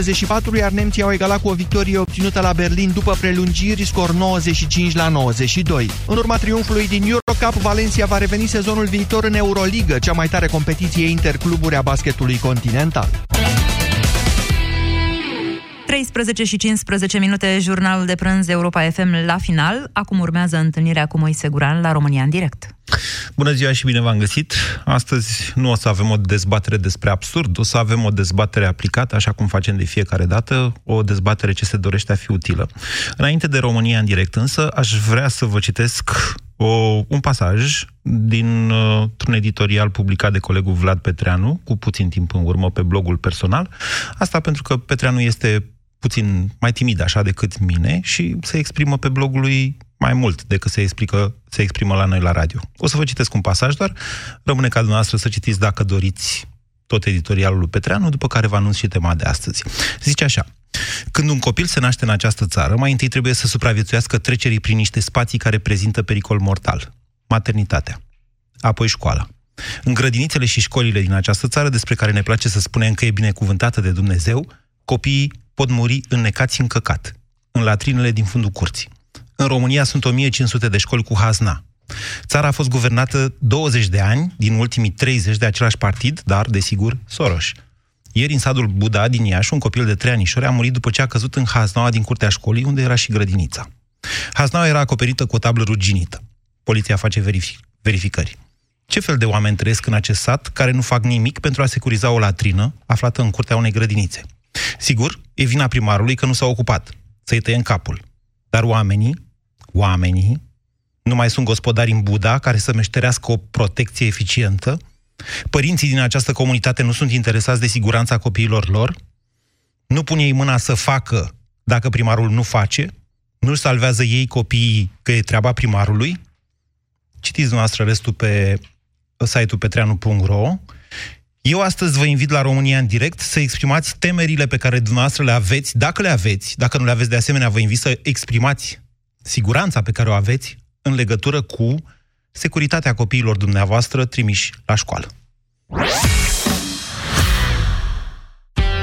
74, iar nemții au egalat cu o victorie obținută la Berlin după prelungiri, scor 95 la 92. În urma triumfului din Eurocup, Valencia va reveni sezonul viitor în Euroligă, cea mai tare competiție intercluburi a basketului continental. 13 și 15 minute, jurnalul de prânz Europa FM la final. Acum urmează întâlnirea cu Moise Guran la România în direct. Bună ziua și bine v-am găsit! Astăzi nu o să avem o dezbatere despre absurd, o să avem o dezbatere aplicată, așa cum facem de fiecare dată, o dezbatere ce se dorește a fi utilă. Înainte de România în direct, însă, aș vrea să vă citesc o, un pasaj dintr-un editorial publicat de colegul Vlad Petreanu, cu puțin timp în urmă pe blogul personal. Asta pentru că Petreanu este puțin mai timid așa decât mine și se exprimă pe blogul lui mai mult decât se, explică, se exprimă la noi la radio. O să vă citesc un pasaj, dar rămâne ca dumneavoastră să citiți dacă doriți tot editorialul lui Petreanu, după care vă anunț și tema de astăzi. Zice așa, când un copil se naște în această țară, mai întâi trebuie să supraviețuiască trecerii prin niște spații care prezintă pericol mortal. Maternitatea. Apoi școala. În grădinițele și școlile din această țară, despre care ne place să spunem că e binecuvântată de Dumnezeu, copiii pot muri înnecați în căcat, în latrinele din fundul curții. În România sunt 1500 de școli cu hazna. Țara a fost guvernată 20 de ani, din ultimii 30 de același partid, dar, desigur, Soros. Ieri, în sadul Buda din Iași, un copil de 3 anișori a murit după ce a căzut în haznaua din curtea școlii, unde era și grădinița. Haznaua era acoperită cu o tablă ruginită. Poliția face verific- verificări. Ce fel de oameni trăiesc în acest sat care nu fac nimic pentru a securiza o latrină aflată în curtea unei grădinițe? Sigur, e vina primarului că nu s-a ocupat, să-i tăie în capul. Dar oamenii, oamenii, nu mai sunt gospodari în Buda care să meșterească o protecție eficientă? Părinții din această comunitate nu sunt interesați de siguranța copiilor lor? Nu pun ei mâna să facă dacă primarul nu face? Nu salvează ei copiii că e treaba primarului? Citiți noastră restul pe site-ul petreanu.ro eu astăzi vă invit la România în direct să exprimați temerile pe care dumneavoastră le aveți, dacă le aveți, dacă nu le aveți de asemenea, vă invit să exprimați siguranța pe care o aveți în legătură cu securitatea copiilor dumneavoastră trimiși la școală.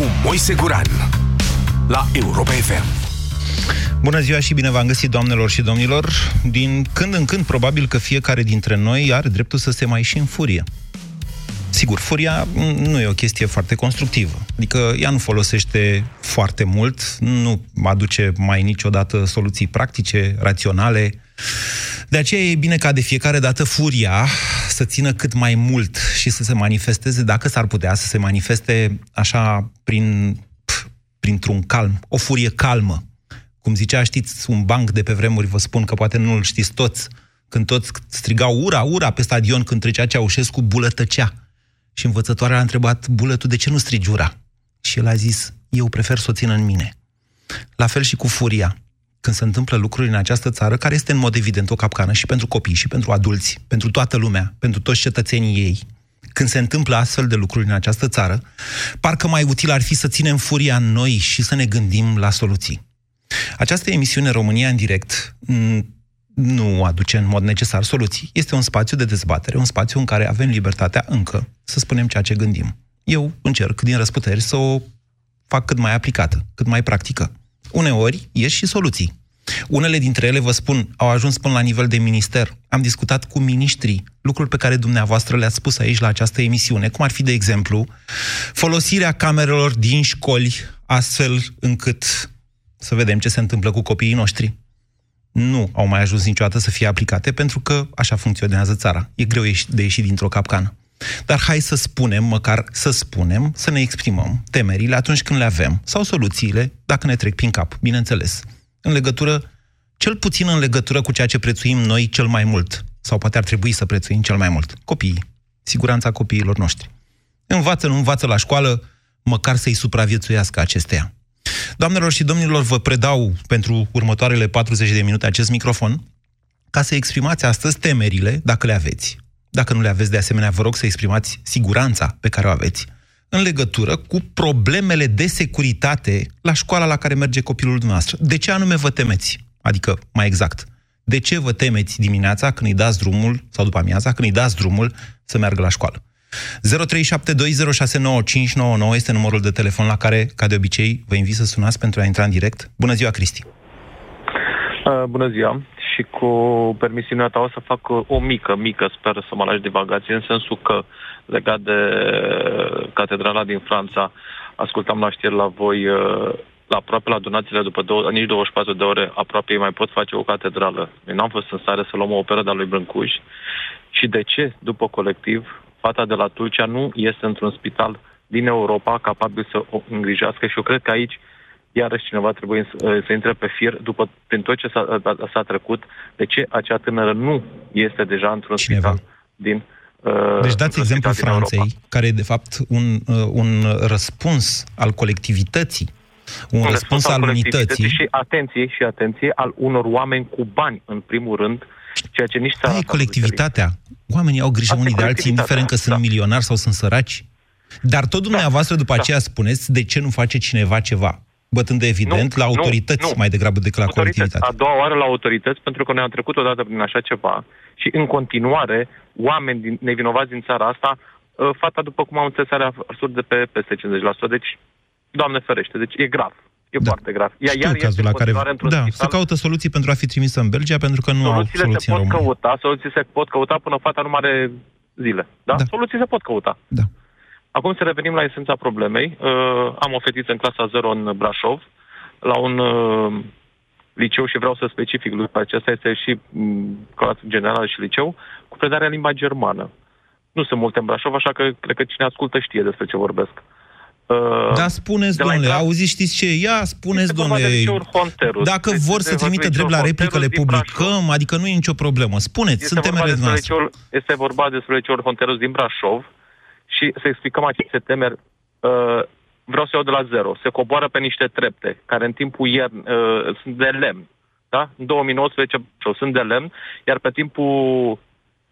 cu Moise Guran la Europa FM. Bună ziua și bine v-am găsit, doamnelor și domnilor. Din când în când, probabil că fiecare dintre noi are dreptul să se mai și în furie. Sigur, furia nu e o chestie foarte constructivă. Adică ea nu folosește foarte mult, nu aduce mai niciodată soluții practice, raționale. De aceea e bine ca de fiecare dată furia să țină cât mai mult și să se manifesteze, dacă s-ar putea, să se manifeste așa prin, printr-un calm, o furie calmă. Cum zicea, știți, un banc de pe vremuri, vă spun că poate nu-l știți toți, când toți strigau ura, ura pe stadion când trecea Ceaușescu, bulă tăcea. Și învățătoarea a întrebat, bulă, tu de ce nu strigi ura? Și el a zis, eu prefer să o țin în mine. La fel și cu furia când se întâmplă lucruri în această țară, care este în mod evident o capcană și pentru copii, și pentru adulți, pentru toată lumea, pentru toți cetățenii ei, când se întâmplă astfel de lucruri în această țară, parcă mai util ar fi să ținem furia în noi și să ne gândim la soluții. Această emisiune România în direct nu aduce în mod necesar soluții. Este un spațiu de dezbatere, un spațiu în care avem libertatea încă să spunem ceea ce gândim. Eu încerc din răsputeri să o fac cât mai aplicată, cât mai practică uneori ieși și soluții. Unele dintre ele, vă spun, au ajuns până la nivel de minister. Am discutat cu miniștrii, lucruri pe care dumneavoastră le-ați spus aici la această emisiune, cum ar fi, de exemplu, folosirea camerelor din școli astfel încât să vedem ce se întâmplă cu copiii noștri. Nu au mai ajuns niciodată să fie aplicate pentru că așa funcționează țara. E greu de ieșit dintr-o capcană. Dar hai să spunem, măcar să spunem, să ne exprimăm temerile atunci când le avem, sau soluțiile, dacă ne trec prin cap, bineînțeles în legătură, cel puțin în legătură cu ceea ce prețuim noi cel mai mult, sau poate ar trebui să prețuim cel mai mult, copiii, siguranța copiilor noștri. Învață, nu învață la școală, măcar să-i supraviețuiască acesteia. Doamnelor și domnilor, vă predau pentru următoarele 40 de minute acest microfon ca să exprimați astăzi temerile, dacă le aveți. Dacă nu le aveți, de asemenea, vă rog să exprimați siguranța pe care o aveți în legătură cu problemele de securitate la școala la care merge copilul dumneavoastră. De ce anume vă temeți? Adică, mai exact, de ce vă temeți dimineața când îi dați drumul, sau după amiaza, când îi dați drumul să meargă la școală? 0372069599 este numărul de telefon la care, ca de obicei, vă invit să sunați pentru a intra în direct. Bună ziua, Cristi! Uh, bună ziua! Și cu permisiunea ta o să fac o mică, mică, sper să mă lași divagație, în sensul că uh, legat de catedrala din Franța. Ascultam la știri la voi, uh, la aproape la donațiile după două, nici 24 de ore, aproape ei mai pot face o catedrală. Noi n-am fost în stare să luăm o operă de-a lui Brâncuș. Și de ce, după colectiv, fata de la Tulcea nu este într-un spital din Europa capabil să o îngrijească și eu cred că aici iarăși cineva trebuie să, să intre pe fir după prin tot ce s-a, s-a trecut, de ce acea tânără nu este deja într-un Cineva. spital din Uh, deci dați exemplu Franței, care e de fapt un, uh, un răspuns al colectivității, un, un răspuns al, al unității. Și atenție, și atenție, al unor oameni cu bani, în primul rând, ceea ce nici țara... e colectivitatea. Oamenii au grijă Asta unii de alții, indiferent că sunt da. milionari sau sunt săraci. Dar tot da. dumneavoastră după da. aceea spuneți de ce nu face cineva ceva bătând evident nu, la autorități nu, nu. mai degrabă decât la colectivitate. A doua oară la autorități, pentru că noi am trecut odată prin așa ceva și în continuare oameni din, nevinovați din țara asta, ă, fata, după cum am înțeles, are absurd de pe peste 50%, deci, Doamne ferește, deci e grav. E da. foarte grav. Ea Știu iar cazul la care... Da, se caută soluții pentru a fi trimisă în Belgia, pentru că nu Soluțiile au soluții se pot în România. căuta, soluții se pot căuta până fata nu mai are zile. Da? da? Soluții se pot căuta. Da. Acum să revenim la esența problemei. Uh, am o fetiță în clasa 0 în Brașov, la un uh, liceu și vreau să specific lucrul acesta, este și um, clasa generală și liceu, cu predarea limba germană. Nu sunt multe în Brașov, așa că cred că cine ascultă știe despre ce vorbesc. Uh, da, spuneți, domnule, intrat... auziți, știți ce? Ia, spuneți, domnule, dacă este vor să trimită drept la replică, le publicăm, adică nu e nicio problemă. Spuneți, este sunt temele noastre. Este vorba despre liceul Honterus din Brașov, și să explicăm aceste temeri, uh, vreau să iau de la zero. Se coboară pe niște trepte, care în timpul iern uh, sunt de lemn. Da? În 2019 sunt de lemn, iar pe timpul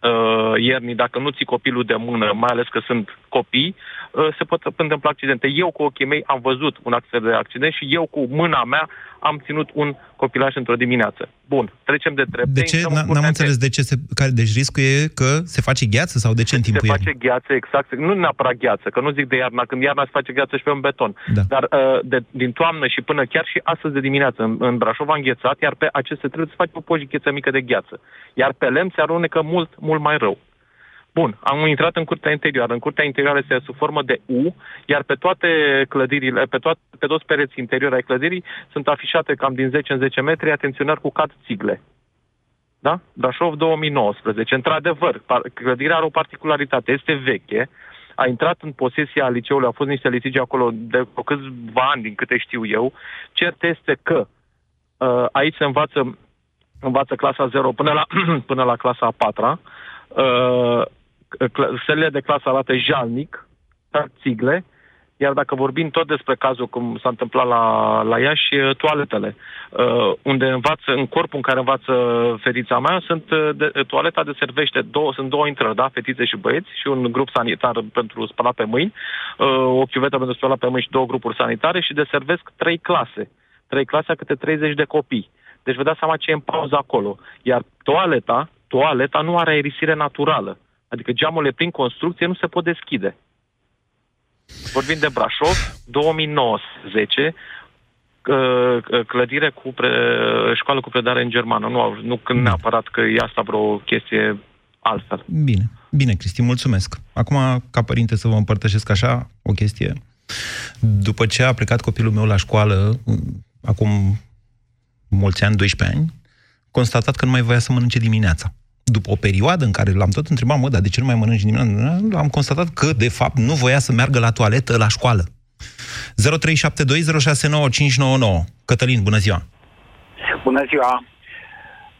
uh, iernii, dacă nu ții copilul de mână, mai ales că sunt copii, uh, se pot întâmpla accidente. Eu cu ochii mei am văzut un astfel de accident și eu cu mâna mea am ținut un copilaș într-o dimineață. Bun, trecem de trepte. De ce? N-am înțeles de ce se... Care, deci riscul e că se face gheață sau de ce în timpul Se face gheață, exact. Nu neapărat gheață, că nu zic de iarna. Când iarna se face gheață și pe un beton. Da. Dar uh, de, din toamnă și până chiar și astăzi de dimineață în, în Brașov a înghețat, iar pe aceste trepte se face o pojicheță mică de gheață. Iar pe lemn se arunecă mult, mult mai rău. Bun, am intrat în curtea interioară. În curtea interioară este sub formă de U, iar pe toate clădirile, pe, toate, pe toți pereții interiori ai clădirii sunt afișate cam din 10 în 10 metri, atenționar cu cad țigle. Da? Brașov 2019. Într-adevăr, clădirea are o particularitate, este veche, a intrat în posesia liceului, au fost niște litigi acolo de câțiva ani, din câte știu eu. Cert este că uh, aici se învață, învață clasa 0 până la, până la clasa 4 uh, sălile de clasă arată jalnic, țigle, iar dacă vorbim tot despre cazul cum s-a întâmplat la, la Iași, toaletele, uh, unde învață, în corpul în care învață fetița mea, sunt uh, de, toaleta deservește, două, sunt două intrări, da, fetițe și băieți, și un grup sanitar pentru spălat pe mâini, uh, o chiuvetă pentru spălat pe mâini și două grupuri sanitare și deservesc trei clase. Trei clase câte 30 de copii. Deci vă dați seama ce e în pauză acolo. Iar toaleta, toaleta nu are aerisire naturală. Adică geamurile prin construcție nu se pot deschide. Vorbim de Brașov, 2019, uh, clădire cu pre, școală cu predare în germană. Nu, nu când neapărat că e asta vreo chestie altfel. Bine, bine, Cristi, mulțumesc. Acum, ca părinte, să vă împărtășesc așa o chestie. După ce a plecat copilul meu la școală, acum mulți ani, 12 ani, constatat că nu mai voia să mănânce dimineața. După o perioadă în care l-am tot întrebat, mă, dar de ce nu mai mănânci dimineața? Am constatat că, de fapt, nu voia să meargă la toaletă la școală. 0372069599. Cătălin, bună ziua! Bună ziua!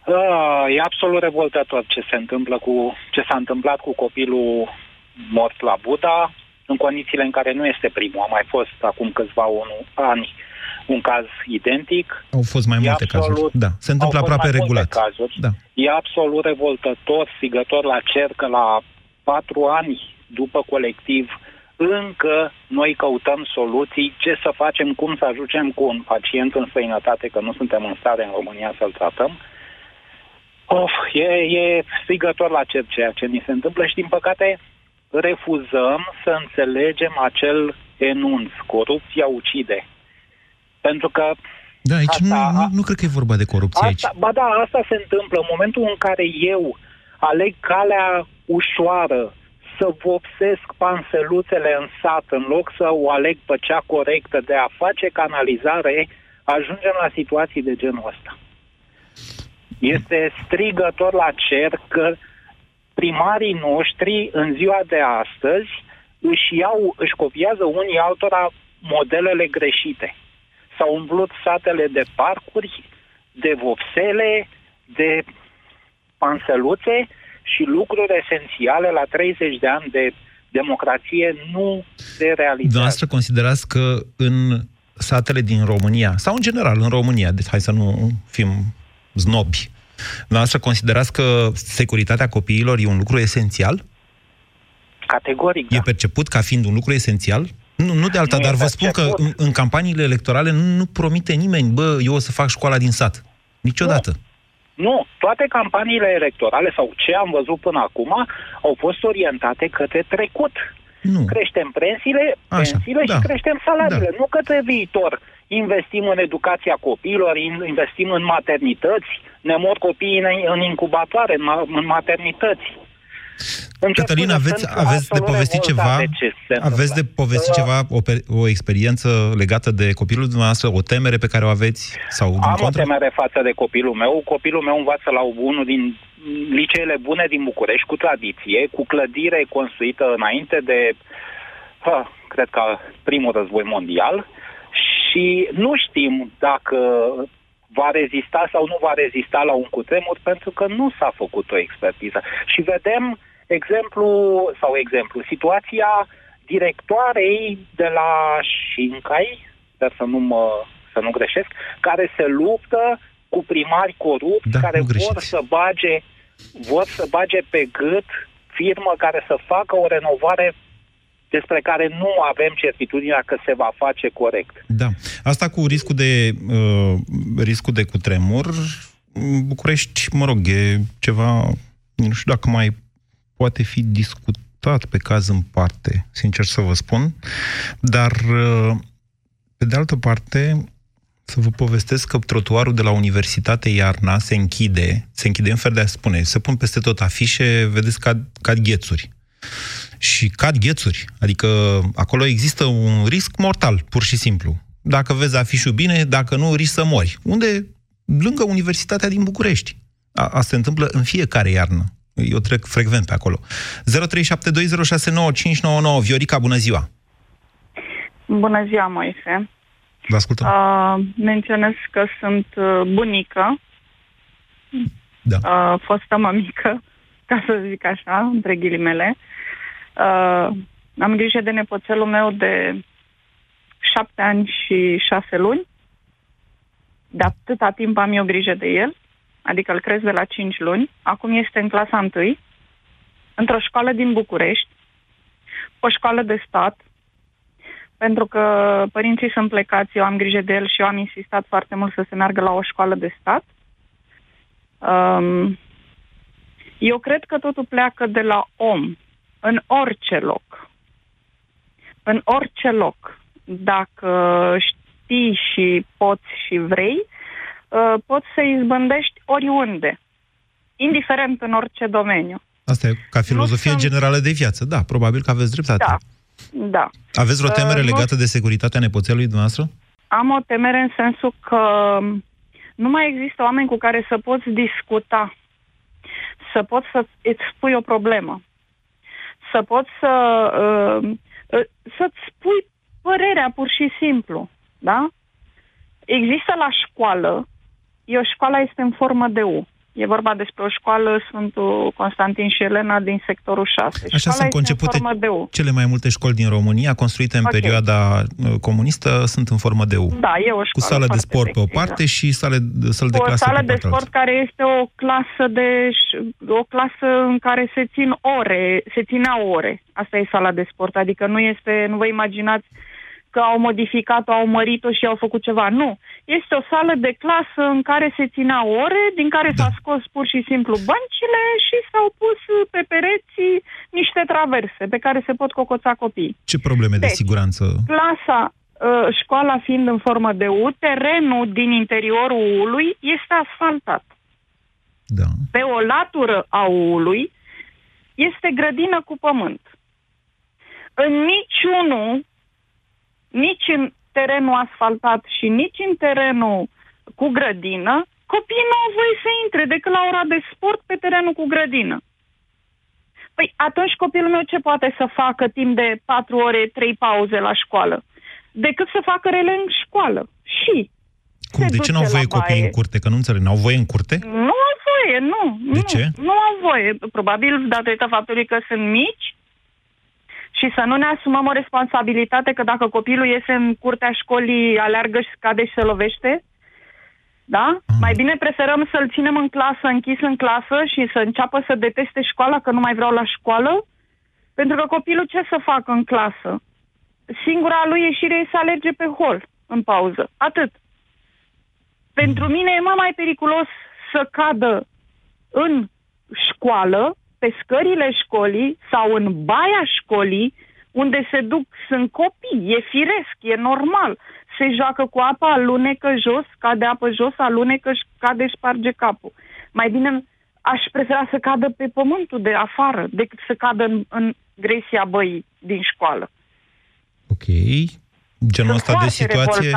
Uh, e absolut revoltător ce se întâmplă cu ce s-a întâmplat cu copilul mort la Buda, în condițiile în care nu este primul. A mai fost acum câțiva ani un caz identic. Au fost mai multe absolut, cazuri. Da, se întâmplă aproape regulat. Cazuri. Da. E absolut revoltător, sigător la cer că la patru ani după colectiv încă noi căutăm soluții, ce să facem, cum să ajungem cu un pacient în străinătate, că nu suntem în stare în România să-l tratăm. Of, e, e strigător la cer ceea ce ni se întâmplă și, din păcate, refuzăm să înțelegem acel enunț. Corupția ucide. Pentru că da, aici asta, nu, nu, nu cred că e vorba de corupție asta, aici. Ba da, asta se întâmplă. În momentul în care eu aleg calea ușoară, să vopsesc panseluțele în sat, în loc să o aleg pe cea corectă de a face canalizare, ajungem la situații de genul ăsta. Este strigător la cer că primarii noștri în ziua de astăzi își iau, își copiază unii altora modelele greșite. S-au umplut satele de parcuri, de vopsele, de panseluțe și lucruri esențiale la 30 de ani de democrație nu se realizează. Dumneavoastră considerați că în satele din România, sau în general în România, deci hai să nu fim znobi, dumneavoastră considerați că securitatea copiilor e un lucru esențial? Categoric, E da. perceput ca fiind un lucru esențial? Nu, nu de alta, nu dar vă spun că în, în campaniile electorale nu, nu promite nimeni, bă, eu o să fac școala din sat. Niciodată. Nu. Nu, toate campaniile electorale sau ce am văzut până acum au fost orientate către trecut. Nu. Creștem pensiile, Așa, pensiile da. și creștem salariile, da. nu către viitor. Investim în educația copiilor, investim în maternități, ne mor copiii în, în incubatoare, în, în maternități. Cătălin, aveți, aveți de povestit ceva, de aveți de povestit uh, ceva, o, o experiență legată de copilul dumneavoastră, o temere pe care o aveți? Sau am contra? o temere față de copilul meu. Copilul meu învață la unul din liceele bune din București, cu tradiție, cu clădire construită înainte de, ha, cred că, primul război mondial. Și nu știm dacă va rezista sau nu va rezista la un cutremur, pentru că nu s-a făcut o expertiză. Și vedem exemplu, sau exemplu, situația directoarei de la Șincai, sper să nu, mă, să nu greșesc, care se luptă cu primari corupți, da, care vor să bage vor să bage pe gât firmă care să facă o renovare despre care nu avem certitudinea că se va face corect. Da. Asta cu riscul de, uh, riscul de cutremur, București, mă rog, e ceva, nu știu dacă mai poate fi discutat pe caz în parte, sincer să vă spun, dar, uh, pe de altă parte, să vă povestesc că trotuarul de la Universitate iarna se închide, se închide în fel de a spune, se pun peste tot afișe, vedeți, cad, cad ghețuri. Și cad ghețuri, adică acolo există un risc mortal, pur și simplu. Dacă vezi afișul bine, dacă nu, risc să mori. Unde? Lângă Universitatea din București. A, asta se întâmplă în fiecare iarnă. Eu trec frecvent pe acolo. 0372069599. Viorica, bună ziua! Bună ziua, Moise! Vă ascultăm. Uh, menționez că sunt uh, bunică, da. uh, fostă mămică, ca să zic așa, între ghilimele. Uh, am grijă de nepoțelul meu de șapte ani și șase luni. De atâta timp am eu grijă de el adică îl cresc de la 5 luni, acum este în clasa 1, într-o școală din București, o școală de stat, pentru că părinții sunt plecați, eu am grijă de el și eu am insistat foarte mult să se meargă la o școală de stat. Um, eu cred că totul pleacă de la om, în orice loc. În orice loc. Dacă știi și poți și vrei, uh, poți să izbândești oriunde, indiferent în orice domeniu. Asta e ca filozofie sunt... generală de viață. Da, probabil că aveți dreptate. Da, da. Aveți vreo temere uh, legată de securitatea nepoțelului dumneavoastră? Am o temere în sensul că nu mai există oameni cu care să poți discuta, să poți să îți spui o problemă, să poți să, uh, uh, să-ți spui părerea pur și simplu, da? Există la școală, o școala este în formă de U. E vorba despre o școală Sfântul Constantin și Elena din sectorul 6. Așa Școala sunt concepute cele mai multe școli din România, construite în okay. perioada uh, comunistă, sunt în formă de U. Da, e o școală Cu sală de sport pe o parte da. și sale, sale de clasă O sală de sport altă. care este o clasă de o clasă în care se țin ore, se ținea ore. Asta e sala de sport, adică nu este, nu vă imaginați că au modificat-o, au mărit-o și au făcut ceva. Nu. Este o sală de clasă în care se ținea ore, din care da. s-a scos pur și simplu băncile și s-au pus pe pereți niște traverse pe care se pot cocoța copiii. Ce probleme deci, de siguranță? Clasa, ă, școala fiind în formă de U, terenul din interiorul U-ului este asfaltat. Da. Pe o latură a U-ului este grădină cu pământ. În niciunul nici în terenul asfaltat și nici în terenul cu grădină, copiii nu au voie să intre decât la ora de sport pe terenul cu grădină. Păi atunci copilul meu ce poate să facă timp de patru ore, trei pauze la școală? Decât să facă rele în școală. Și cum? De ce nu au voie copiii în curte? Că nu înțeleg. N-au voie în curte? Nu au voie, nu. De nu, ce? Nu au voie. Probabil datorită faptului că sunt mici și să nu ne asumăm o responsabilitate că dacă copilul iese în curtea școlii, aleargă și scade și se lovește, da? Mm. Mai bine preferăm să-l ținem în clasă, închis în clasă și să înceapă să deteste școala, că nu mai vreau la școală, pentru că copilul ce să facă în clasă? Singura lui ieșire e să alerge pe hol în pauză. Atât. Pentru mm. mine e mult mai periculos să cadă în școală pe scările școlii sau în baia școlii, unde se duc, sunt copii, e firesc, e normal. Se joacă cu apa, alunecă jos, cade apă jos, alunecă, cade, sparge capul. Mai bine aș prefera să cadă pe pământul de afară decât să cadă în, în gresia băii din școală. Ok. Genul ăsta de situație,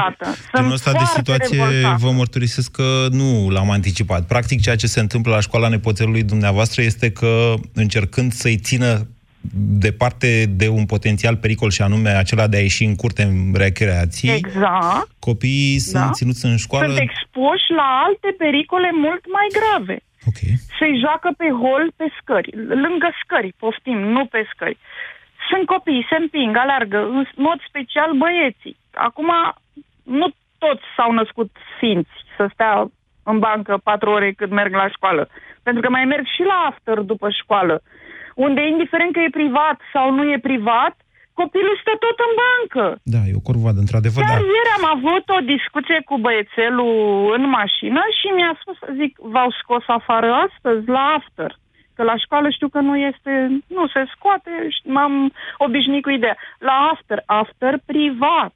genul ăsta de situație revoltată. vă mărturisesc că nu l-am anticipat. Practic, ceea ce se întâmplă la școala nepoțelului dumneavoastră este că, încercând să-i țină departe de un potențial pericol și anume acela de a ieși în curte în recreații, exact. copiii da. sunt ținuți în școală... Sunt expuși la alte pericole mult mai grave. Okay. Se joacă pe hol pe scări, lângă scări, poftim, nu pe scări. Sunt copii, se împing, alergă, în mod special băieții. Acum, nu toți s-au născut sfinți să stea în bancă patru ore cât merg la școală. Pentru că mai merg și la after după școală, unde, indiferent că e privat sau nu e privat, copilul stă tot în bancă. Da, e o corvoadă, într-adevăr. Chiar da. ieri am avut o discuție cu băiețelul în mașină și mi-a spus, zic, v-au scos afară astăzi la after. Că la școală știu că nu este, nu se scoate, m-am obișnuit cu ideea. La after, after privat.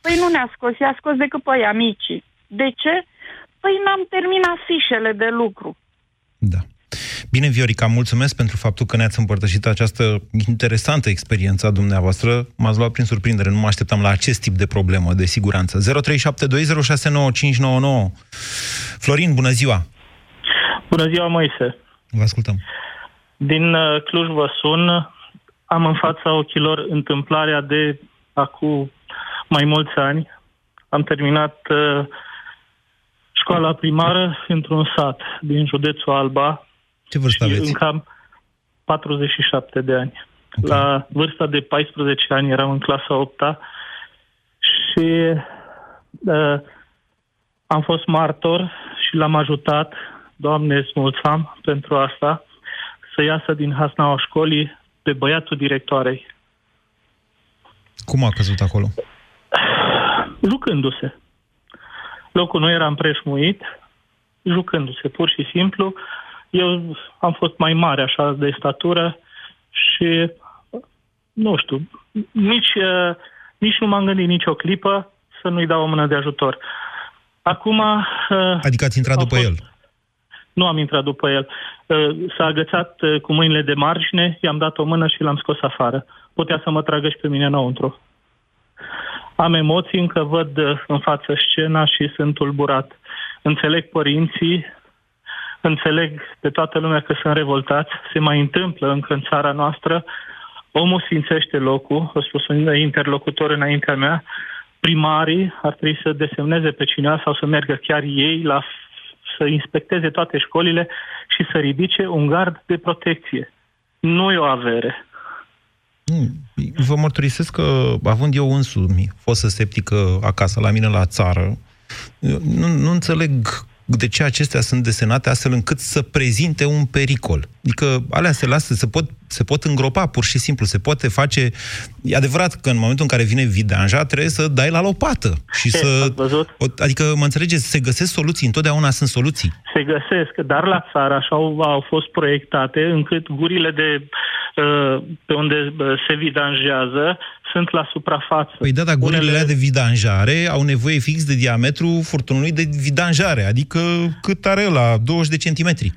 Păi nu ne-a scos, i-a scos decât pe ea micii. De ce? Păi n-am terminat fișele de lucru. Da. Bine, Viorica, mulțumesc pentru faptul că ne-ați împărtășit această interesantă experiență a dumneavoastră. M-ați luat prin surprindere, nu mă așteptam la acest tip de problemă de siguranță. 0372069599. Florin, bună ziua! Bună ziua, Moise! Vă ascultăm. Din uh, Cluj vă sun. Am în fața ochilor întâmplarea de acum mai mulți ani. Am terminat uh, școala primară într-un sat din județul Alba. Ce vârstă aveți? În cam 47 de ani. Okay. La vârsta de 14 ani eram în clasa 8 și uh, am fost martor și l-am ajutat Doamne, îți mulțam pentru asta, să iasă din hasnaua școlii pe băiatul directoarei. Cum a căzut acolo? Jucându-se. Locul nu era împreșmuit, jucându-se, pur și simplu. Eu am fost mai mare așa de statură și nu știu, nici, uh, nici nu m-am gândit nicio clipă să nu-i dau o mână de ajutor. Acum... Uh, adică ați intrat după fost... el? Nu am intrat după el. Uh, s-a agățat uh, cu mâinile de margine, i-am dat o mână și l-am scos afară. Putea să mă tragă și pe mine înăuntru. Am emoții, încă văd în față scena și sunt tulburat. Înțeleg părinții, înțeleg pe toată lumea că sunt revoltați, se mai întâmplă încă în țara noastră, omul sfințește locul, a spus un interlocutor înaintea mea, primarii ar trebui să desemneze pe cineva sau să meargă chiar ei la să inspecteze toate școlile și să ridice un gard de protecție. Nu e o avere. Vă mărturisesc că, având eu însumi fostă sceptică acasă la mine la țară, nu, nu înțeleg de ce acestea sunt desenate astfel încât să prezinte un pericol. Adică alea se lasă, se pot, se pot îngropa pur și simplu, se poate face... E adevărat că în momentul în care vine vidanja, trebuie să dai la lopată și Ce, să... Adică, mă înțelegeți, se găsesc soluții, întotdeauna sunt soluții. Se găsesc, dar la țară așa au, au fost proiectate încât gurile de uh, pe unde uh, se vidanjează sunt la suprafață. Păi da, dar gurile Unele... de vidanjare au nevoie fix de diametru furtunului de vidanjare, adică cât are la 20 de centimetri.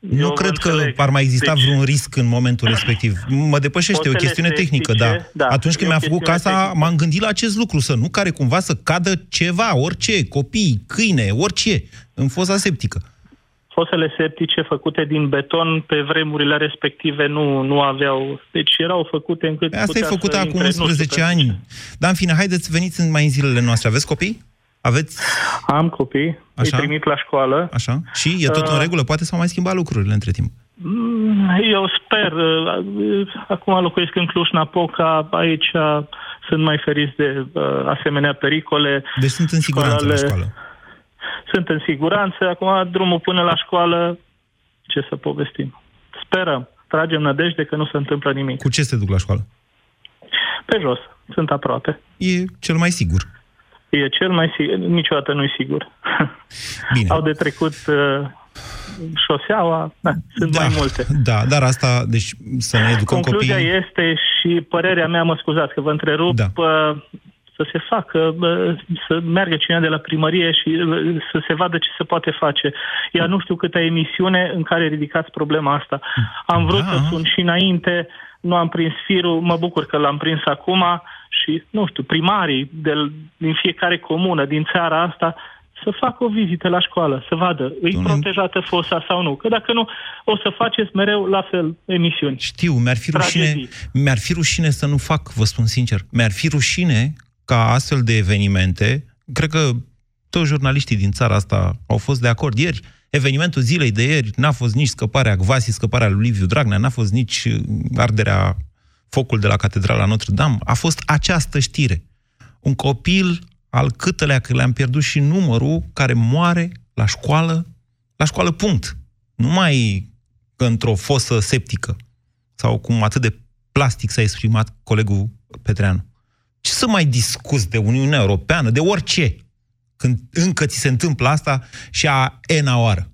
Eu nu cred că ar mai exista deci, vreun risc în momentul respectiv. Mă depășește, e o chestiune tehnică, da. da. Atunci când mi-a făcut casa, tehnică. m-am gândit la acest lucru, să nu care cumva să cadă ceva, orice, copii, câine, orice, în fosa septică. Fosele septice făcute din beton pe vremurile respective nu, nu aveau... Deci erau făcute încât... Asta e făcută acum 11 ani. Dar în fine, haideți, veniți mai în zilele noastre. Aveți copii? Aveți? Am copii, Așa? îi trimit la școală. Așa? Și e tot uh, în regulă? Poate s-au mai schimbat lucrurile între timp. Mm, eu sper. Uh, acum locuiesc în Cluj-Napoca, aici sunt mai feriți de uh, asemenea pericole. Deci sunt în siguranță Școlale... la școală. Sunt în siguranță. Acum drumul până la școală, ce să povestim. Sperăm. Tragem nădejde că nu se întâmplă nimic. Cu ce se duc la școală? Pe jos. Sunt aproape. E cel mai sigur. E cel mai sigur. Niciodată nu-i sigur. Bine. Au de trecut uh, șoseaua, da, sunt da, mai multe. Da, dar asta, deci să ne educăm Concluzia copiii... este și părerea mea, mă scuzați că vă întrerup, da. Uh, să se facă, uh, să meargă cineva de la primărie și uh, să se vadă ce se poate face. Iar nu știu câte emisiune în care ridicați problema asta. Am vrut da. să sun și înainte, nu am prins firul, mă bucur că l-am prins acum și, nu știu, primarii de, din fiecare comună din țara asta să facă o vizită la școală, să vadă, îi Domnule... protejată fosa sau nu. Că dacă nu, o să faceți mereu la fel emisiuni. Știu, mi-ar fi, rușine, mi-ar fi rușine să nu fac, vă spun sincer. Mi-ar fi rușine ca astfel de evenimente, cred că toți jurnaliștii din țara asta au fost de acord ieri, evenimentul zilei de ieri n-a fost nici scăparea Gvasi, scăparea lui Liviu Dragnea, n-a fost nici arderea focul de la Catedrala Notre-Dame, a fost această știre. Un copil al câtelea că le-am pierdut și numărul care moare la școală, la școală punct. Nu mai într-o fosă septică sau cum atât de plastic s-a exprimat colegul Petreanu. Ce să mai discuți de Uniunea Europeană, de orice, când încă ți se întâmplă asta și a ena oară?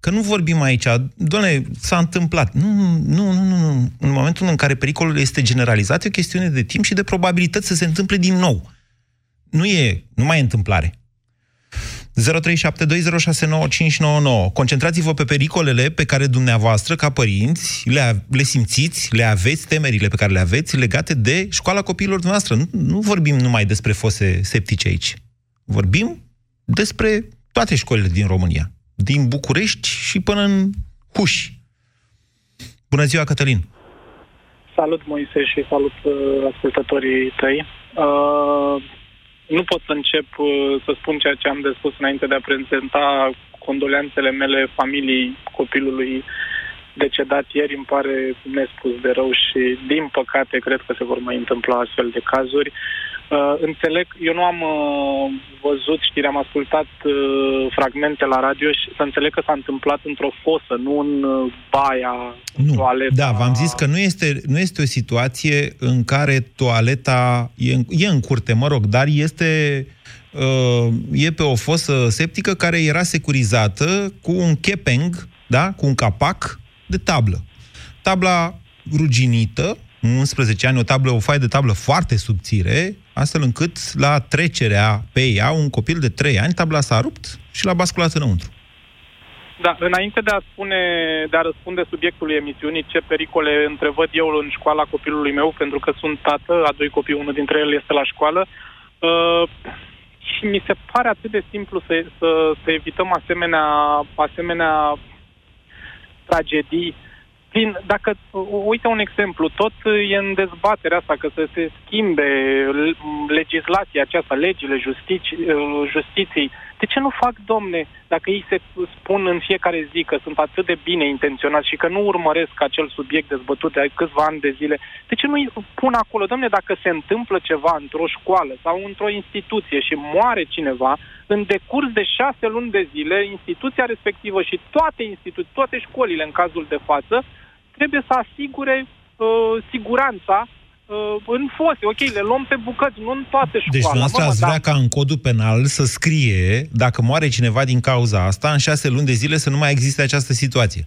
Că nu vorbim aici, doamne, s-a întâmplat. Nu, nu, nu, nu, nu. În momentul în care pericolul este generalizat, e o chestiune de timp și de probabilități să se întâmple din nou. Nu e, nu mai e întâmplare. 0372069599. Concentrați-vă pe pericolele pe care dumneavoastră, ca părinți, le, le simțiți, le aveți, temerile pe care le aveți legate de școala copiilor dumneavoastră. Nu, nu vorbim numai despre fose septice aici. Vorbim despre toate școlile din România din București și până în Huși. Bună ziua, Cătălin! Salut, Moise, și salut uh, ascultătorii tăi. Uh, nu pot să încep uh, să spun ceea ce am de spus înainte de a prezenta condoleanțele mele familiei copilului decedat ieri. Îmi pare nespus de rău și, din păcate, cred că se vor mai întâmpla astfel de cazuri. Uh, înțeleg, eu nu am uh, văzut știri, am ascultat uh, fragmente la radio și să înțeleg că s-a întâmplat într-o fosă, nu în uh, baia, nu. toaleta. Da, v-am zis că nu este, nu este o situație în care toaleta e în, e în curte, mă rog, dar este uh, e pe o fosă septică care era securizată cu un kepeng, da, cu un capac de tablă. Tabla ruginită, 11 ani, o tablă, o foaie de tablă foarte subțire, astfel încât la trecerea pe ea, un copil de 3 ani, tabla s-a rupt și l-a basculat înăuntru. Da, înainte de a spune, de a răspunde subiectului emisiunii, ce pericole întrevăd eu în școala copilului meu, pentru că sunt tată, a doi copii, unul dintre ele este la școală, uh, și mi se pare atât de simplu să, să, să evităm asemenea, asemenea tragedii prin, dacă, uite un exemplu, tot e în dezbaterea asta că să se schimbe legislația aceasta, legile justici, justiției. De ce nu fac, domne, dacă ei se spun în fiecare zi că sunt atât de bine intenționați și că nu urmăresc acel subiect dezbătut de câțiva ani de zile, de ce nu pun acolo, domne, dacă se întâmplă ceva într-o școală sau într-o instituție și moare cineva, în decurs de șase luni de zile, instituția respectivă și toate instituții, toate școlile în cazul de față, trebuie să asigure uh, siguranța uh, în fose. Ok, le luăm pe bucăți, nu în toate școala. Deci dumneavoastră ați vrea ca în codul penal să scrie, dacă moare cineva din cauza asta, în șase luni de zile să nu mai existe această situație.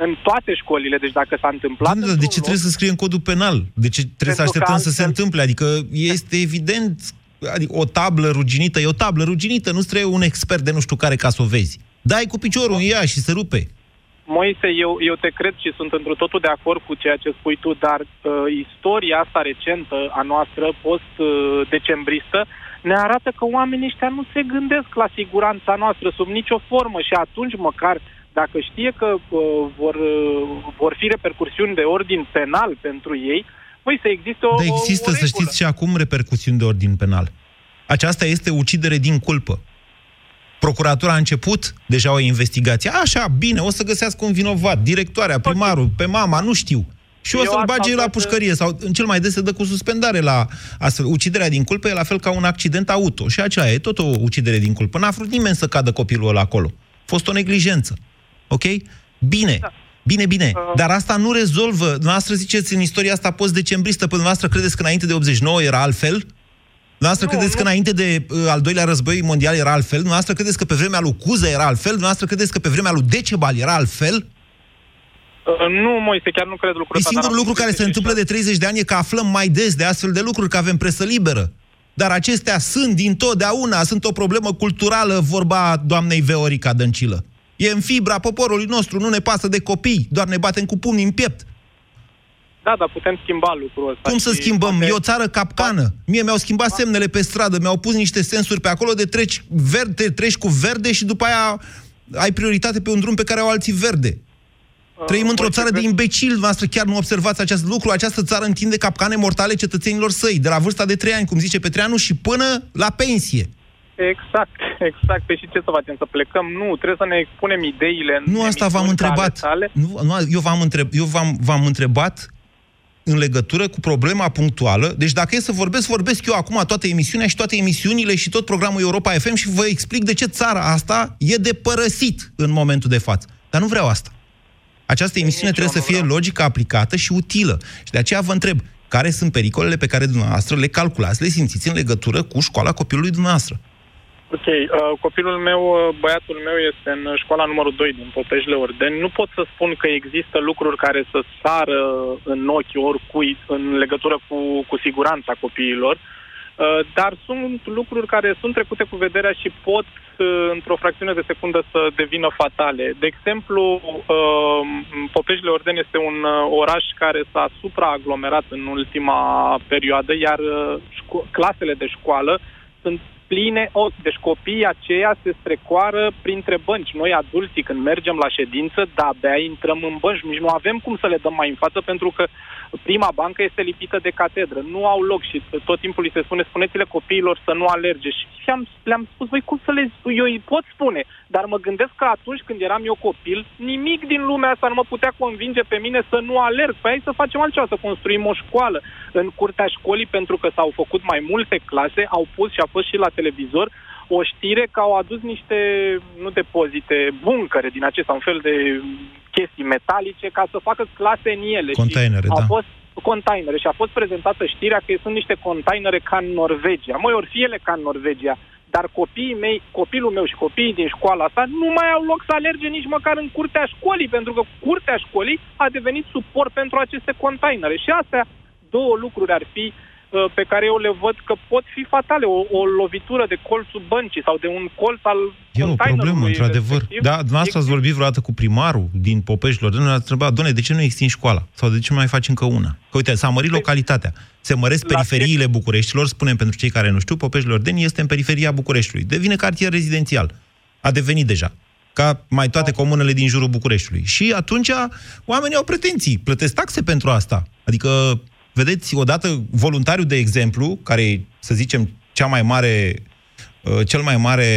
În toate școlile, deci dacă s-a întâmplat... Da, de ce loc, trebuie să scrie în codul penal? De ce trebuie să așteptăm altfel... să se întâmple? Adică este evident, adică o tablă ruginită e o tablă ruginită, nu trebuie un expert de nu știu care ca să o vezi. Dai cu piciorul în ea și se rupe. Moise, eu, eu te cred și sunt într totul de acord cu ceea ce spui tu, dar uh, istoria asta recentă a noastră, post-decembristă, ne arată că oamenii ăștia nu se gândesc la siguranța noastră sub nicio formă și atunci măcar dacă știe că uh, vor, uh, vor fi repercursiuni de ordin penal pentru ei, păi să existe o Dar există, o, o să știți, și acum repercusiuni de ordin penal. Aceasta este ucidere din culpă. Procuratura a început deja o investigație. Așa, bine, o să găsească un vinovat, directoarea, primarul, pe mama, nu știu. Și o să-l bage la pușcărie sau în cel mai des se dă cu suspendare la astfel. Uciderea din culpă e la fel ca un accident auto. Și aceea e tot o ucidere din culpă. N-a vrut nimeni să cadă copilul ăla acolo. A fost o neglijență. Ok? Bine. Da. Bine, bine. Uh. Dar asta nu rezolvă. Dumneavoastră ziceți în istoria asta post-decembristă, până dumneavoastră credeți că înainte de 89 era altfel? Noastră nu, credeți nu. că înainte de uh, al doilea război mondial era altfel? Noastră credeți că pe vremea lui Cuză era altfel? Noastră credeți că pe vremea lui Decebal era altfel? Uh, nu, Moise, chiar nu cred lucrul ăsta. E singurul lucru care se întâmplă de 30 de ani e că aflăm mai des de astfel de lucruri, că avem presă liberă. Dar acestea sunt din totdeauna, sunt o problemă culturală, vorba doamnei Veorica Dăncilă. E în fibra poporului nostru, nu ne pasă de copii, doar ne batem cu pumnii în piept. Da, dar putem schimba lucrul ăsta. Cum să schimbăm? Poate... E o țară capcană. Mie mi-au schimbat semnele pe stradă, mi-au pus niște sensuri pe acolo de treci, verde, treci cu verde și după aia ai prioritate pe un drum pe care au alții verde. Uh, Trăim într-o țară de imbecil, noastră chiar nu observați acest lucru. Această țară întinde capcane mortale cetățenilor săi, de la vârsta de 3 ani, cum zice Petreanu, și până la pensie. Exact, exact. Pe și ce să facem? Să plecăm? Nu, trebuie să ne expunem ideile. Nu, asta v-am întrebat. Nu, nu, eu v-am, întreb, eu v-am, v-am întrebat în legătură cu problema punctuală. Deci dacă e să vorbesc, vorbesc eu acum toată emisiunea și toate emisiunile și tot programul Europa FM și vă explic de ce țara asta e de părăsit în momentul de față. Dar nu vreau asta. Această emisiune trebuie să fie logică aplicată și utilă. Și de aceea vă întreb, care sunt pericolele pe care dumneavoastră le calculați, le simțiți în legătură cu școala copilului dumneavoastră? Ok, uh, copilul meu, uh, băiatul meu este în școala numărul 2 din Potejle Orden. Nu pot să spun că există lucruri care să sară în ochi oricui în legătură cu, cu siguranța copiilor, uh, dar sunt lucruri care sunt trecute cu vederea și pot uh, într-o fracțiune de secundă să devină fatale. De exemplu, uh, Potejle Orden este un uh, oraș care s-a supraaglomerat în ultima perioadă, iar uh, șco- clasele de școală sunt pline ochi. Deci copiii aceia se strecoară printre bănci. Noi, adulții, când mergem la ședință, da, abia intrăm în bănci. Nici nu avem cum să le dăm mai în față, pentru că prima bancă este lipită de catedră. Nu au loc și tot timpul îi se spune, spuneți-le copiilor să nu alerge. Și am, le-am spus, voi cum să le... Eu îi pot spune, dar mă gândesc că atunci când eram eu copil, nimic din lumea asta nu mă putea convinge pe mine să nu alerg. Păi hai să facem altceva, să construim o școală. În curtea școlii, pentru că s-au făcut mai multe clase, au pus și a fost și la televizor o știre că au adus niște, nu depozite, buncăre din acesta, un fel de chestii metalice, ca să facă clase în ele. Containere, și da. Au fost containere și a fost prezentată știrea că sunt niște containere ca în Norvegia. Măi, ori fi ele ca în Norvegia, dar copiii mei, copilul meu și copiii din școala asta nu mai au loc să alerge nici măcar în curtea școlii, pentru că curtea școlii a devenit suport pentru aceste containere. Și astea două lucruri ar fi uh, pe care eu le văd că pot fi fatale. O, o lovitură de colțul băncii sau de un colț al E o problemă, într-adevăr. Da, dumneavoastră ați vorbit vreodată cu primarul din Popeșilor, nu ați întrebat, doamne, de ce nu extinzi școala? Sau de ce nu mai faci încă una? Că uite, s-a mărit Păi, localitatea. Se măresc periferiile Bucureștilor, spunem pentru cei care nu știu, Popeșilor Deni este în periferia Bucureștiului. Devine cartier rezidențial. A devenit deja ca mai toate comunele din jurul Bucureștiului. Și atunci oamenii au pretenții, plătesc taxe pentru asta. Adică, vedeți, odată voluntariu, de exemplu, care e, să zicem, cea mai mare uh, cel mai mare,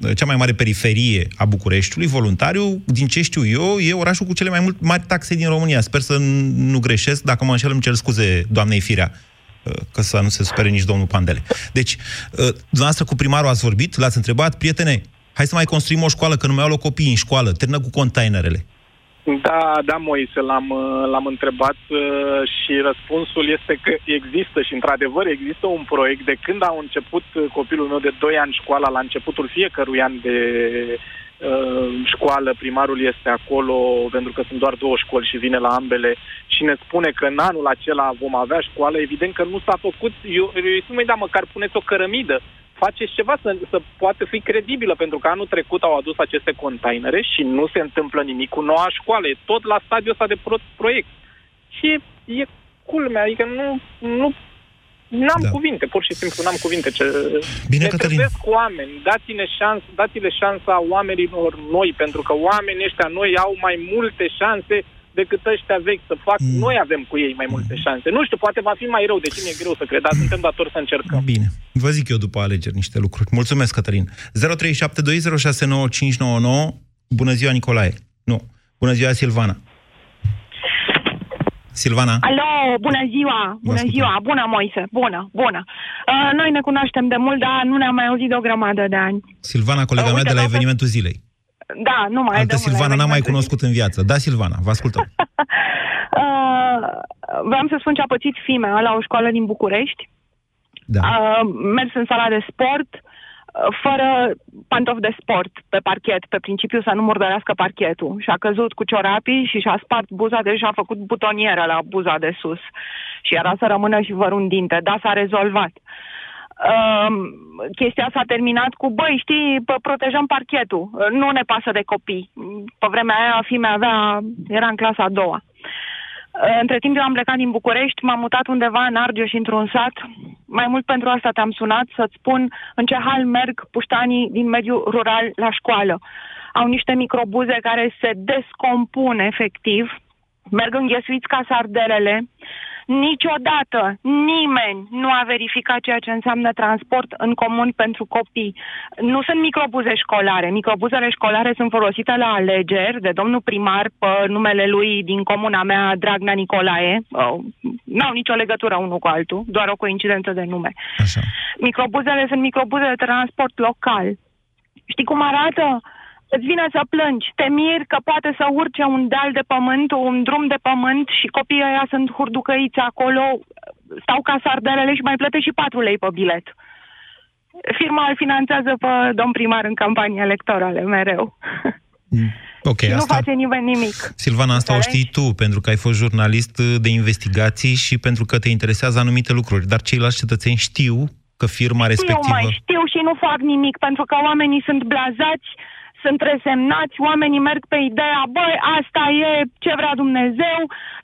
uh, cea mai mare periferie a Bucureștiului, voluntariu, din ce știu eu, e orașul cu cele mai mult mari taxe din România. Sper să nu greșesc, dacă mă înșel îmi cer scuze doamnei Firea, uh, că să nu se supere nici domnul Pandele. Deci, dumneavoastră cu primarul ați vorbit, l-ați întrebat, prietene, hai să mai construim o școală, că nu mai au loc copii în școală, termină cu containerele. Da, da, Moise, l-am, uh, l-am întrebat uh, și răspunsul este că există și, într-adevăr, există un proiect. De când a început uh, copilul meu de 2 ani școala, la începutul fiecărui an de uh, școală, primarul este acolo, pentru că sunt doar două școli și vine la ambele și ne spune că în anul acela vom avea școală. Evident că nu s-a făcut. Eu, eu spun, mai da, măcar puneți o cărămidă faceți ceva să, să poată fi credibilă, pentru că anul trecut au adus aceste containere și nu se întâmplă nimic cu noua școală. E tot la stadiul ăsta de pro- proiect. Și e culmea, adică nu, nu N-am da. cuvinte, pur și simplu n-am cuvinte. Ce... Bine, ne Cătălin. cu oameni, dați-ne șans, dați-le șansa oamenilor noi, pentru că oamenii ăștia noi au mai multe șanse decât ăștia vechi să fac. Mm. Noi avem cu ei mai multe șanse. Nu știu, poate va fi mai rău, deși mi-e greu să cred, dar suntem datori să încercăm. Bine. Vă zic eu după alegeri niște lucruri. Mulțumesc, Cătălin. 0372069599. Bună ziua, Nicolae. Nu. Bună ziua, Silvana. Silvana? Alo, bună ziua, bună ziua, bună Moise, bună, bună. Uh, noi ne cunoaștem de mult, dar nu ne-am mai auzit de o grămadă de ani. Silvana, colega Uh, mea uite, de la doamne- evenimentul zilei. Da, nu mai Altă de mult la Silvana n-am mai evenimentul cunoscut în viață. Da, Silvana, vă ascultăm. Uh, vreau să spun ce a pățit fimea la o școală din București. Da. Uh, mers în sala de sport, uh, fără pantofi de sport pe parchet, pe principiu să nu murdărească parchetul. Și a căzut cu ciorapii și și-a spart buza, deci a făcut butonieră la buza de sus. Și era să rămână și văr un dinte. Da, s-a rezolvat. Um, chestia s-a terminat cu, băi, știi, pă- protejăm parchetul, Uh, nu ne pasă de copii. Pe vremea aia, fimea avea, era în clasa a doua. Uh, Între timp eu am plecat din București, m-am mutat undeva în Argeș, într-un sat. Mai mult pentru asta te-am sunat, să-ți spun în ce hal merg puștanii din mediul rural la școală. Au niște microbuze care se descompun efectiv, merg înghesuiți ca sardelele. Niciodată nimeni nu a verificat ceea ce înseamnă transport în comun pentru copii. Nu sunt microbuze școlare. Microbuzele școlare sunt folosite la alegeri de domnul primar pe numele lui din comuna mea, Dragnea Nicolae. Uh, N-au nicio legătură unul cu altul, doar o coincidență de nume. Așa. Microbuzele sunt microbuze de transport local. Știi cum arată? Îți vine să plângi, te miri că poate să urce un deal de pământ, un drum de pământ și copiii ăia sunt hurducăiți acolo, stau ca sardelele și mai plătești și 4 lei pe bilet. Firma îl finanțează pe domn primar în campanii electorale, mereu. Ok, și nu asta... face nimeni nimic. Silvana, asta o Înțelegi? știi tu, pentru că ai fost jurnalist de investigații și pentru că te interesează anumite lucruri. Dar ceilalți cetățeni știu că firma Știu, respectivă... mai știu și nu fac nimic, pentru că oamenii sunt blazați, sunt resemnați, oamenii merg pe ideea, băi, asta e ce vrea Dumnezeu,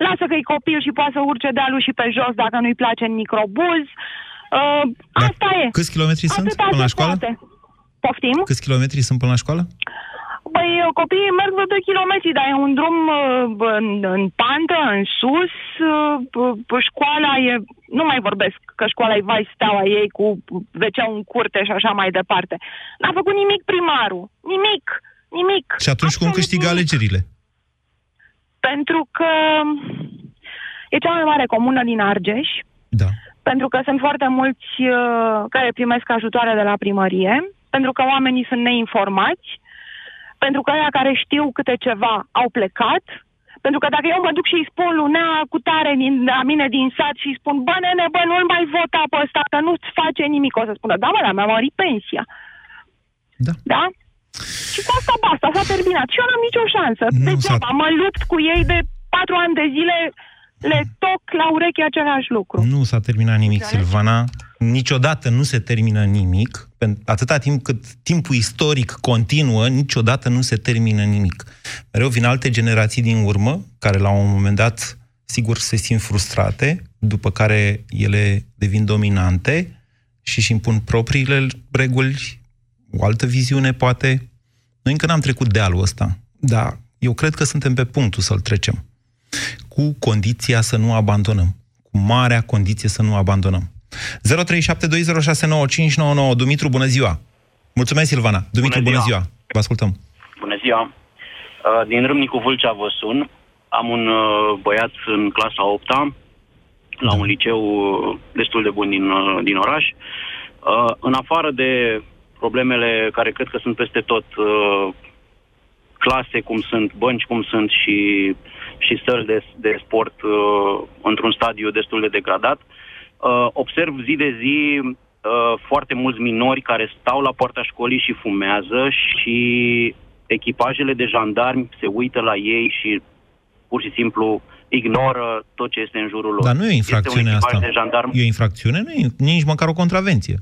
lasă că-i copil și poate să urce dealul și pe jos dacă nu-i place în microbuz. Uh, asta e. Câți kilometri sunt Atâta până la se școală? poate. Poftim? Câți kilometri sunt până la școală? Păi copiii merg vreo 2 kilometri, dar e un drum uh, în, în pantă, în sus, uh, p- școala e, nu mai vorbesc că școala e vai steaua ei cu wc în curte și așa mai departe. N-a făcut nimic primarul, nimic, nimic. Și atunci cum câștigă alegerile? Pentru că e cea mai mare comună din Argeș, Da. pentru că sunt foarte mulți uh, care primesc ajutoare de la primărie, pentru că oamenii sunt neinformați, pentru că aia care știu câte ceva au plecat, pentru că dacă eu mă duc și îi spun lunea cu tare din, la mine din sat și îi spun, bă, nene, bă, nu-l mai vota pe ăsta, că nu-ți face nimic, o să spună, da, mă, dar mi-a mărit pensia. Da. Da? Și cu asta basta, s-a terminat. Și eu n-am nicio șansă. Nu Degeaba, s-a- mă lupt cu ei de patru ani de zile le toc la ureche același lucru. Nu s-a terminat nimic, Silvana. Niciodată nu se termină nimic. Atâta timp cât timpul istoric continuă, niciodată nu se termină nimic. Mereu vin alte generații din urmă, care la un moment dat, sigur, se simt frustrate, după care ele devin dominante și își impun propriile reguli, o altă viziune, poate. Noi încă n-am trecut dealul ăsta, dar eu cred că suntem pe punctul să-l trecem cu condiția să nu abandonăm. Cu marea condiție să nu abandonăm. 0372069599 Dumitru, bună ziua! Mulțumesc, Silvana! Dumitru, bună ziua! Bună ziua. Vă ascultăm! Bună ziua! Uh, din Râmnicu Vâlcea vă sun. Am un uh, băiat în clasa 8 la un liceu uh, destul de bun din, din oraș. În afară de problemele care cred că sunt peste tot, clase cum sunt, bănci cum sunt și și săli de, de sport uh, într-un stadiu destul de degradat. Uh, observ zi de zi uh, foarte mulți minori care stau la poarta școlii și fumează și echipajele de jandarmi se uită la ei și pur și simplu ignoră tot ce este în jurul lor. Dar nu e o infracțiune asta. De jandarm... E o infracțiune? Nu e nici măcar o contravenție.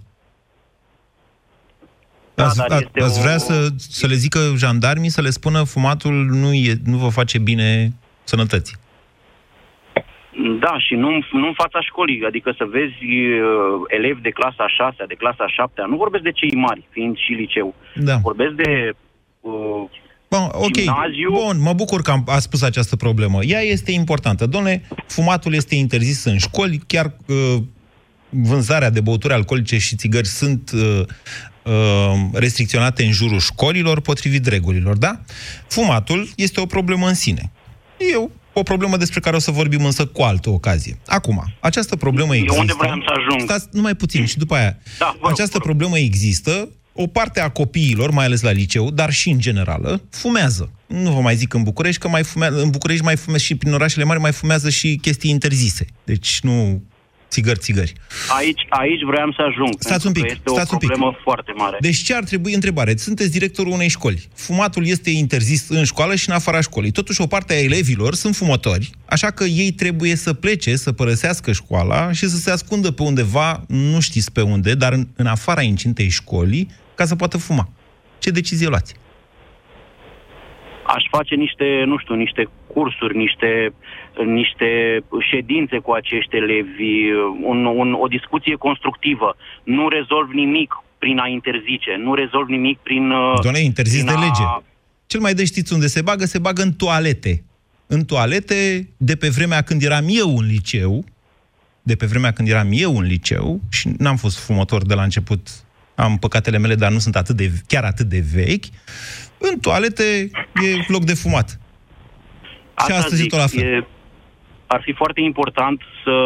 Da, ați, dar este ați vrea o... să, să le zică jandarmii, să le spună fumatul nu, e, nu vă face bine sănătății. Da, și nu, nu în fața școlii, adică să vezi uh, elevi de clasa 6 de clasa 7 nu vorbesc de cei mari, fiind și liceu. Da. Vorbesc de uh, Bun, ok. Gimnaziu. Bun, mă bucur că am, a spus această problemă. Ea este importantă. Domnule, fumatul este interzis în școli, chiar uh, vânzarea de băuturi alcoolice și țigări sunt uh, uh, restricționate în jurul școlilor potrivit regulilor, da? Fumatul este o problemă în sine. E o problemă despre care o să vorbim însă cu altă ocazie. Acum, această problemă există... Eu unde vreau să ajung? Stați numai puțin și după aia. Da, rog, această problemă există, o parte a copiilor, mai ales la liceu, dar și în generală, fumează. Nu vă mai zic în București, că mai fumează, în București mai fumează și prin orașele mari mai fumează și chestii interzise. Deci nu țigări, țigări. Aici, aici vreau să ajung. Stați un pic, este stați o problemă un pic. foarte mare. Deci ce ar trebui, întrebare, sunteți directorul unei școli. Fumatul este interzis în școală și în afara școlii. Totuși, o parte a elevilor sunt fumători, așa că ei trebuie să plece, să părăsească școala și să se ascundă pe undeva, nu știți pe unde, dar în, în afara incintei școlii, ca să poată fuma. Ce decizie luați? aș face niște, nu știu, niște cursuri, niște, niște ședințe cu acești elevi, un, un, o discuție constructivă. Nu rezolv nimic prin a interzice, nu rezolv nimic prin... Uh, Doamne, interzis de lege. A... Cel mai de știți unde se bagă? Se bagă în toalete. În toalete, de pe vremea când eram eu în liceu, de pe vremea când eram eu în liceu, și n-am fost fumător de la început, am păcatele mele, dar nu sunt atât de, chiar atât de vechi, în toalete e loc de fumat. Asta și astăzi zic, e tot la fel. E, ar fi foarte important să,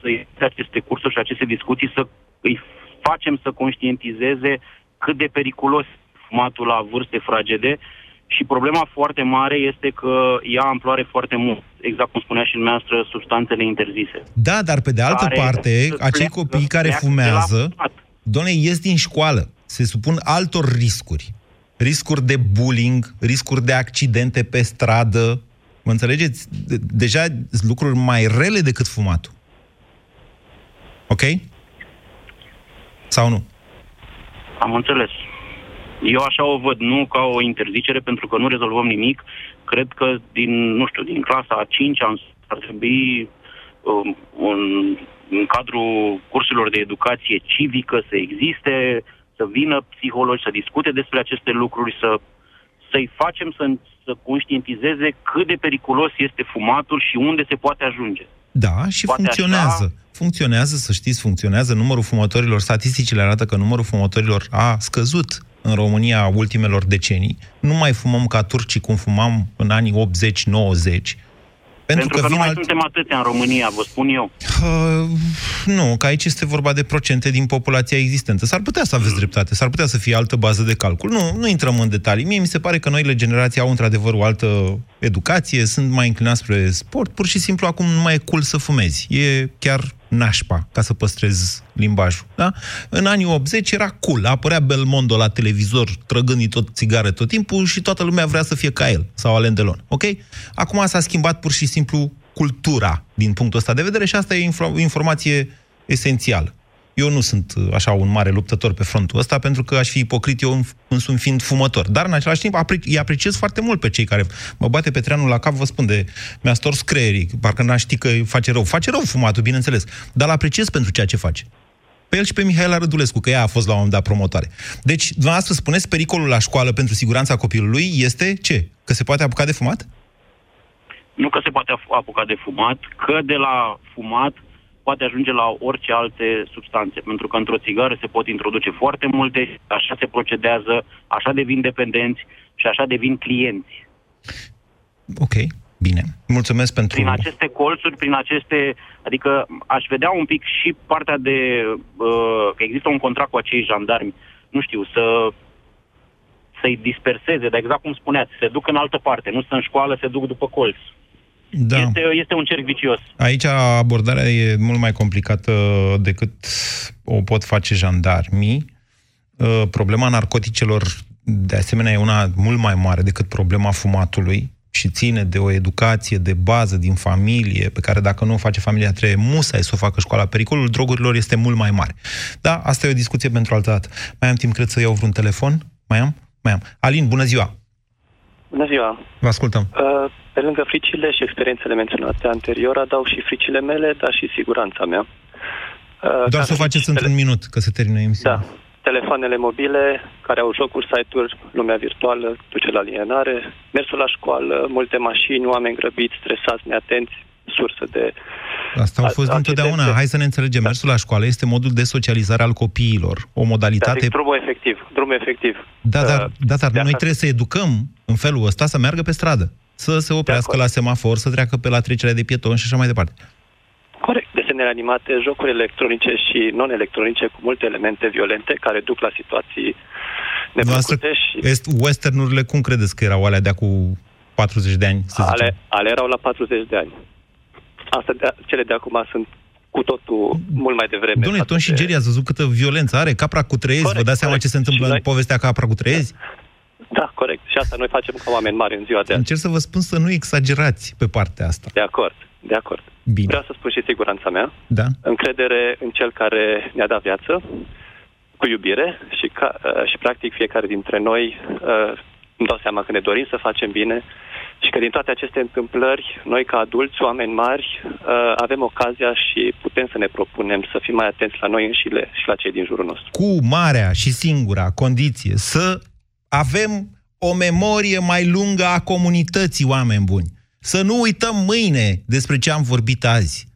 să aceste cursuri și aceste discuții, să îi facem să conștientizeze cât de periculos fumatul la vârste fragede și problema foarte mare este că ia amploare foarte mult. Exact cum spunea și dumneavoastră, substanțele interzise. Da, dar pe de altă parte, acei copii care fumează, doamne, ies din școală, se supun altor riscuri riscuri de bullying, riscuri de accidente pe stradă. Mă înțelegeți? Deja lucruri mai rele decât fumatul. Ok? Sau nu? Am înțeles. Eu așa o văd, nu ca o interzicere, pentru că nu rezolvăm nimic. Cred că din, nu știu, din clasa a 5 ar trebui um, un, în cadrul cursurilor de educație civică să existe să vină psihologi, să discute despre aceste lucruri, să, să-i facem să, să conștientizeze cât de periculos este fumatul și unde se poate ajunge. Da, și poate funcționează. Așa... Funcționează, să știți, funcționează. Numărul fumătorilor, statisticile arată că numărul fumătorilor a scăzut în România ultimelor decenii. Nu mai fumăm ca turcii cum fumam în anii 80-90 pentru, Pentru că, că nu mai alt... suntem atâtea în România, vă spun eu. Uh, nu, că aici este vorba de procente din populația existentă. S-ar putea să aveți dreptate, s-ar putea să fie altă bază de calcul. Nu, nu intrăm în detalii. Mie mi se pare că noile generații au într-adevăr o altă educație, sunt mai inclinați spre sport, pur și simplu acum nu mai e cool să fumezi. E chiar nașpa, ca să păstrez limbajul. Da? În anii 80 era cool, apărea Belmondo la televizor trăgând tot țigare tot timpul și toată lumea vrea să fie ca el, sau Alain Delon. Ok? Acum s-a schimbat pur și simplu cultura din punctul ăsta de vedere și asta e informație esențială. Eu nu sunt uh, așa un mare luptător pe frontul ăsta, pentru că aș fi ipocrit eu însumi fiind fumător. Dar în același timp îi apreciez foarte mult pe cei care mă bate pe treanul la cap, vă spun de mi-a stors creierii, parcă n-aș ști că face rău. Face rău fumatul, bineînțeles, dar îl apreciez pentru ceea ce face. Pe el și pe Mihaela Rădulescu, că ea a fost la un moment dat promotoare. Deci, dumneavoastră spuneți, pericolul la școală pentru siguranța copilului este ce? Că se poate apuca de fumat? Nu că se poate apuca de fumat, că de la fumat poate ajunge la orice alte substanțe, pentru că într-o țigară se pot introduce foarte multe, așa se procedează, așa devin dependenți și așa devin clienți. Ok, bine. Mulțumesc pentru... Prin aceste colțuri, prin aceste... Adică aș vedea un pic și partea de... Uh, că există un contract cu acei jandarmi, nu știu, să să-i disperseze, dar exact cum spuneați, se duc în altă parte, nu sunt în școală, se duc după colț. Da. Este, este un cerc vicios. Aici abordarea e mult mai complicată decât o pot face jandarmii. Uh, problema narcoticelor, de asemenea, e una mult mai mare decât problema fumatului și ține de o educație de bază din familie, pe care dacă nu o face familia trebuie musai să o facă școala. Pericolul drogurilor este mult mai mare. Da, asta e o discuție pentru altă dată. Mai am timp, cred, să iau vreun telefon? Mai am? Mai am. Alin, bună ziua! Bună ziua! Vă ascultăm. Uh, pe lângă fricile și experiențele menționate anterior, adaug și fricile mele, dar și siguranța mea. Uh, Doar să o faceți într-un minut, că se termină emisiunea. Da. Telefoanele mobile, care au jocuri, site-uri, lumea virtuală, duce la alienare, mersul la școală, multe mașini, oameni grăbiți, stresați, neatenți, sursă de... Asta a fost întotdeauna. Hai să ne înțelegem. Da. Mersul la școală este modul de socializare al copiilor. O modalitate... Da, drumul efectiv. Drumul efectiv. Da, dar, uh, da, dar noi trebuie să educăm în felul ăsta să meargă pe stradă. Să se oprească la semafor, să treacă pe la trecerea de pietoni și așa mai departe. Corect. Desenele animate, jocuri electronice și non-electronice cu multe elemente violente care duc la situații neplăcute și... Est, westernurile, cum credeți că erau alea de acum 40 de ani? Să ale, ale erau la 40 de ani. Asta de, cele de acum sunt cu totul mult mai devreme. Domnule, Tom și Jerry, ați văzut câtă violență are? Capra cu trăiezi? Corect, Vă dați seama corect. ce se întâmplă noi... în povestea Capra cu trăiezi? Da, corect. Și asta noi facem ca oameni mari în ziua de azi. Încerc să vă spun să nu exagerați pe partea asta. De acord, de acord. Bine. Vreau să spun și siguranța mea. Da. Încredere în cel care ne-a dat viață, cu iubire și, ca, uh, și practic fiecare dintre noi uh, îmi dau seama că ne dorim să facem bine și că din toate aceste întâmplări, noi ca adulți, oameni mari, uh, avem ocazia și putem să ne propunem să fim mai atenți la noi înșile și la cei din jurul nostru. Cu marea și singura condiție să avem o memorie mai lungă a comunității oameni buni. Să nu uităm mâine despre ce am vorbit azi.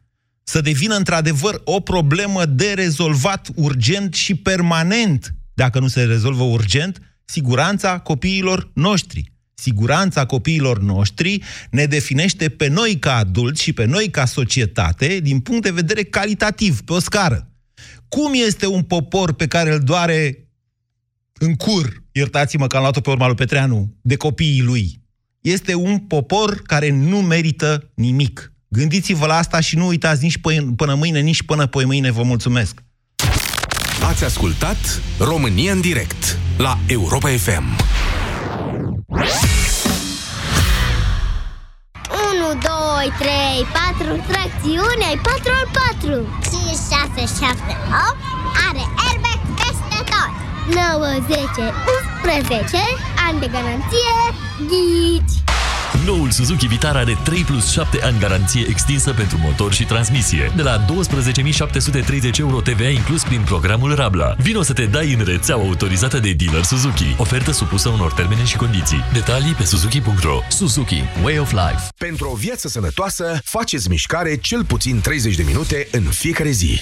Să devină într-adevăr o problemă de rezolvat urgent și permanent, dacă nu se rezolvă urgent, siguranța copiilor noștri. Siguranța copiilor noștri ne definește pe noi ca adulți și pe noi ca societate din punct de vedere calitativ, pe o scară. Cum este un popor pe care îl doare în cur, iertați-mă că am luat-o pe urma lui Petreanu, de copiii lui? Este un popor care nu merită nimic. Gândiți-vă la asta și nu uitați nici până mâine, nici până poi mâine. Vă mulțumesc! Ați ascultat România în direct la Europa FM. 1, 2, 3, 4, tracțiune, ai 4 al 4 5, 6, 7, 8 Are airbag peste tot. 9, 10, 11 Ani de garanție Ghici Noul Suzuki Vitara are 3 plus 7 ani garanție extinsă pentru motor și transmisie. De la 12.730 euro TVA inclus prin programul Rabla. Vino să te dai în rețeaua autorizată de dealer Suzuki. Ofertă supusă unor termene și condiții. Detalii pe suzuki.ro Suzuki. Way of Life. Pentru o viață sănătoasă, faceți mișcare cel puțin 30 de minute în fiecare zi.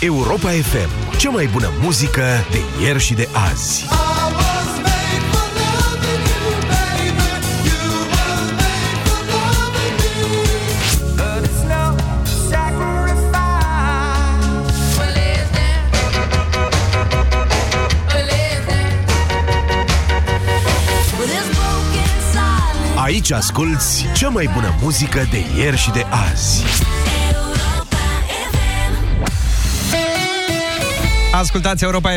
Europa FM. Cea mai bună muzică de ieri și de azi. Aici asculti cea mai bună muzică de ieri și de azi. Ascultați Europa FM